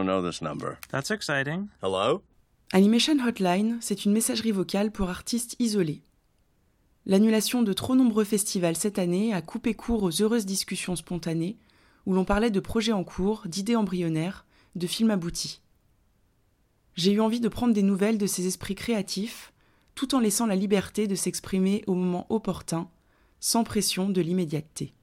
don't know this number. That's exciting. Hello? Animation Hotline, c'est une messagerie vocale pour artistes isolés. L'annulation de trop nombreux festivals cette année a coupé court aux heureuses discussions spontanées où l'on parlait de projets en cours, d'idées embryonnaires, de films aboutis. J'ai eu envie de prendre des nouvelles de ces esprits créatifs, tout en laissant la liberté de s'exprimer au moment opportun, sans pression de l'immédiateté.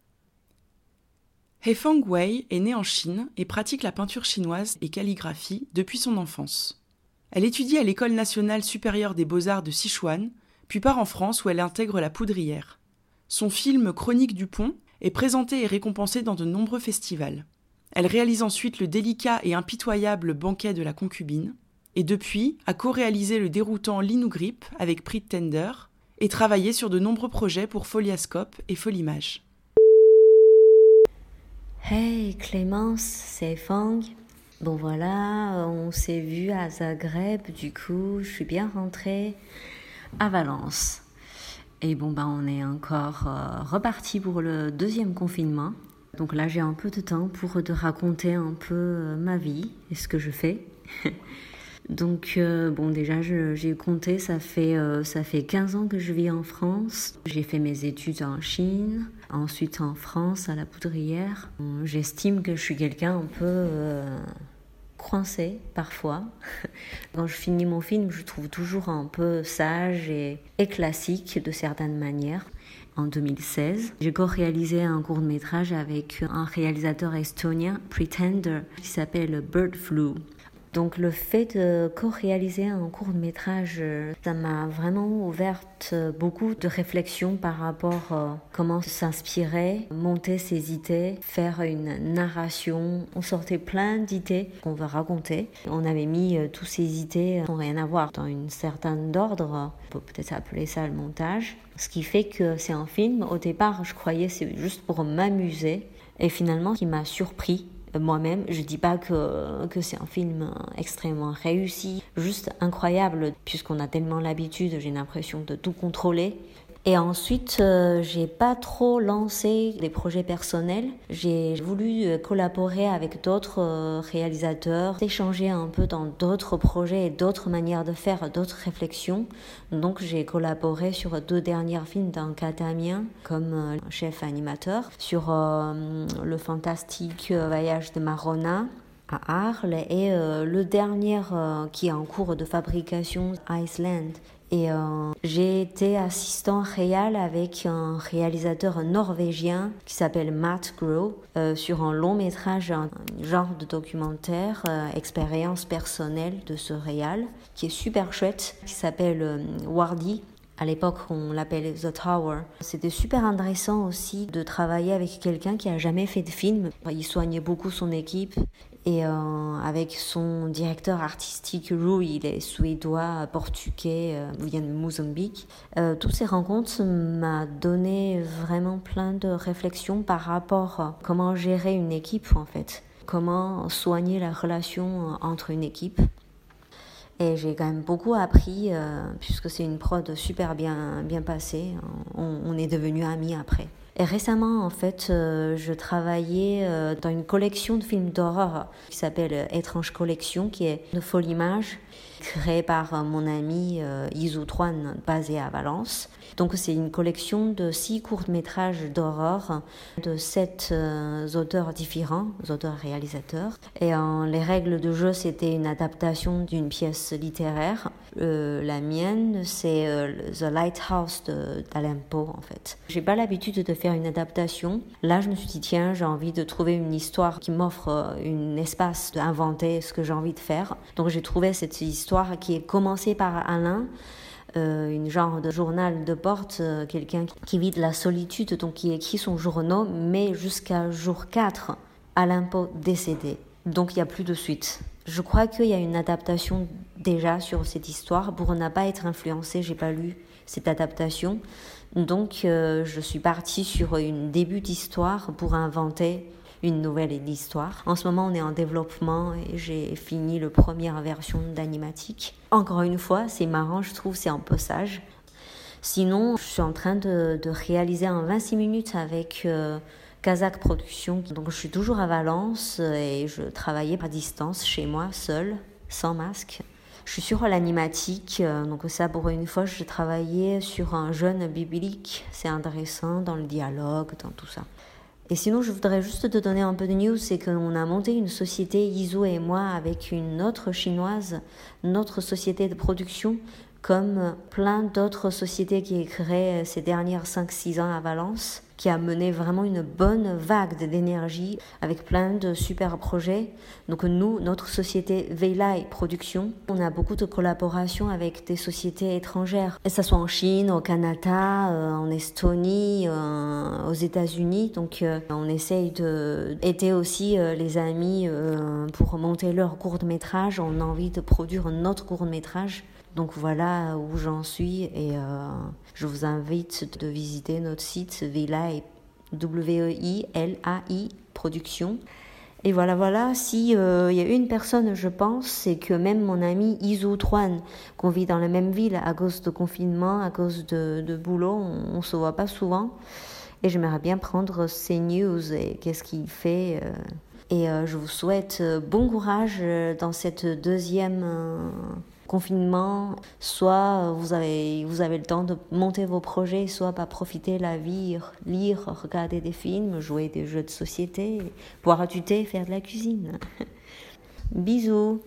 Feng Wei est née en Chine et pratique la peinture chinoise et calligraphie depuis son enfance. Elle étudie à l'École nationale supérieure des beaux-arts de Sichuan, puis part en France où elle intègre la poudrière. Son film Chronique du pont est présenté et récompensé dans de nombreux festivals. Elle réalise ensuite le délicat et impitoyable Banquet de la concubine, et depuis a co-réalisé le déroutant Grip avec Tender et travaillé sur de nombreux projets pour Foliascope et Folimage. Hey Clémence, c'est Fang. Bon voilà, on s'est vu à Zagreb, du coup je suis bien rentrée à Valence. Et bon ben on est encore euh, reparti pour le deuxième confinement. Donc là j'ai un peu de temps pour te raconter un peu euh, ma vie et ce que je fais. Donc euh, bon déjà j'ai compté ça fait ça fait 15 ans que je vis en France. J'ai fait mes études en Chine, ensuite en France à la poudrière. J'estime que je suis quelqu'un un peu coincée parfois. Quand je finis mon film, je trouve toujours un peu sage et, classique de certaines manières. En 2016, j'ai co-réalisé un court métrage avec un réalisateur estonien, Pretender, qui s'appelle Bird Flu. Donc le fait de co-réaliser un court métrage, ça m'a vraiment ouvert beaucoup de réflexions par rapport à comment s'inspirer, monter ses idées, faire une narration. On sortait plein d'idées qu'on veut raconter. On avait mis euh, toutes ces idées sans rien à voir dans une certaine ordre. On peut peut-être appeler ça le montage. Ce qui fait que c'est un film. Au départ, je croyais c'est juste pour m'amuser. Et finalement, qui m'a surpris moi-même. Je dis pas que, que c'est un film extrêmement réussi, juste incroyable, puisqu'on a tellement l'habitude, j'ai l'impression de tout contrôler. Et ensuite, euh, j'ai pas trop lancé des projets personnels. J'ai voulu euh, collaborer avec d'autres euh, réalisateurs, échanger un peu dans d'autres projets et d'autres manières de faire, d'autres réflexions. Donc, j'ai collaboré sur deux derniers films d'un catamien comme chef animateur sur le fantastique voyage de Marona à Arles et le dernier qui est en cours de fabrication Iceland et euh, j'ai été assistant réel avec un réalisateur norvégien qui s'appelle Matt Groh euh, sur un long métrage, un genre de documentaire, euh, expérience personnelle de ce réal, qui est super chouette, qui s'appelle Wardy. À l'époque, on l'appelait The Tower. C'était super intéressant aussi de travailler avec quelqu'un qui a jamais fait de film. Il soignait beaucoup son équipe et euh, avec son directeur artistique Rui, il est suédois, portugais, euh, vient de Mozambique. Euh, toutes ces rencontres m'ont donné vraiment plein de réflexions par rapport à comment gérer une équipe en fait, comment soigner la relation entre une équipe. Et j'ai quand même beaucoup appris, puisque c'est une prod super bien, bien passée. On, on est devenus amis après. Et récemment, en fait, euh, je travaillais euh, dans une collection de films d'horreur qui s'appelle Étrange Collection, qui est de folle image créé par euh, mon ami euh, Izu basé à Valence. Donc c'est une collection de six courts-métrages d'horreur de sept euh, auteurs différents, auteurs-réalisateurs. Et en les règles de jeu, c'était une adaptation d'une pièce littéraire. la mienne, c'est The Lighthouse d'Alain Poe, en fait. J'ai pas l'habitude de faire une adaptation. Là, je me suis dit, tiens, j'ai envie de trouver une histoire qui m'offre un espace d'inventer ce que j'ai envie de faire. Donc j'ai trouvé cette histoire qui est commencée par Alain, euh, une genre de journal de porte, euh, quelqu'un qui vit de la solitude, donc qui écrit son journal, mais jusqu'à jour 4, Alain Poe décédé. Donc il n'y a plus de suite. Je crois qu'il y a une adaptation déjà sur cette histoire. Pour ne pas être influencé, j'ai pas lu cette adaptation. Donc euh, je suis partie sur une début d'histoire pour inventer une nouvelle histoire. En ce moment, on est en développement et j'ai fini la première version d'animatique. Encore une fois, c'est marrant, je trouve, c'est un peu sage. Sinon, je suis en train de, réaliser en 26 minutes avec euh, Kazakh Production. Donc je suis toujours à Valence et je travaillais à distance chez moi, seule, sans masque. Je suis sur l'animatique, donc ça pour une fois je travaillais sur un jeune biblique, c'est intéressant dans le dialogue, dans tout ça. Et sinon, je voudrais juste te donner un peu de news, c'est qu'on a monté une société, Iso et moi, avec une autre chinoise, notre société de production, comme plein d'autres sociétés qui ont créé ces dernières 5-6 ans à Valence qui a mené vraiment une bonne vague d'énergie avec plein de super projets. Donc nous, notre société Veilai Production, on a beaucoup de collaborations avec des sociétés étrangères, que ce soit en Chine, au Canada, euh, en Estonie, euh, aux États-Unis. Donc euh, on essaye d'aider aussi les amis pour monter leur court métrage. On a envie de produire notre court métrage. Donc voilà où j'en suis et euh, je vous invite de visiter notre site Veilai, W-E-I-L-A-I Production. Et voilà, voilà, si euh, il y a une personne, je pense, c'est que même mon ami Iso Truan, qu'on vit dans la même ville à cause de confinement, à cause de, boulot, on, ne se voit pas souvent. Et j'aimerais bien prendre ses news et qu'est-ce qu'il fait. Euh. et je vous souhaite bon courage dans cette deuxième confinement, soit vous avez, vous avez le temps de monter vos projets, soit pas profiter la vie, lire, regarder des films, jouer des jeux de société, boire du thé, faire de la cuisine. Bisous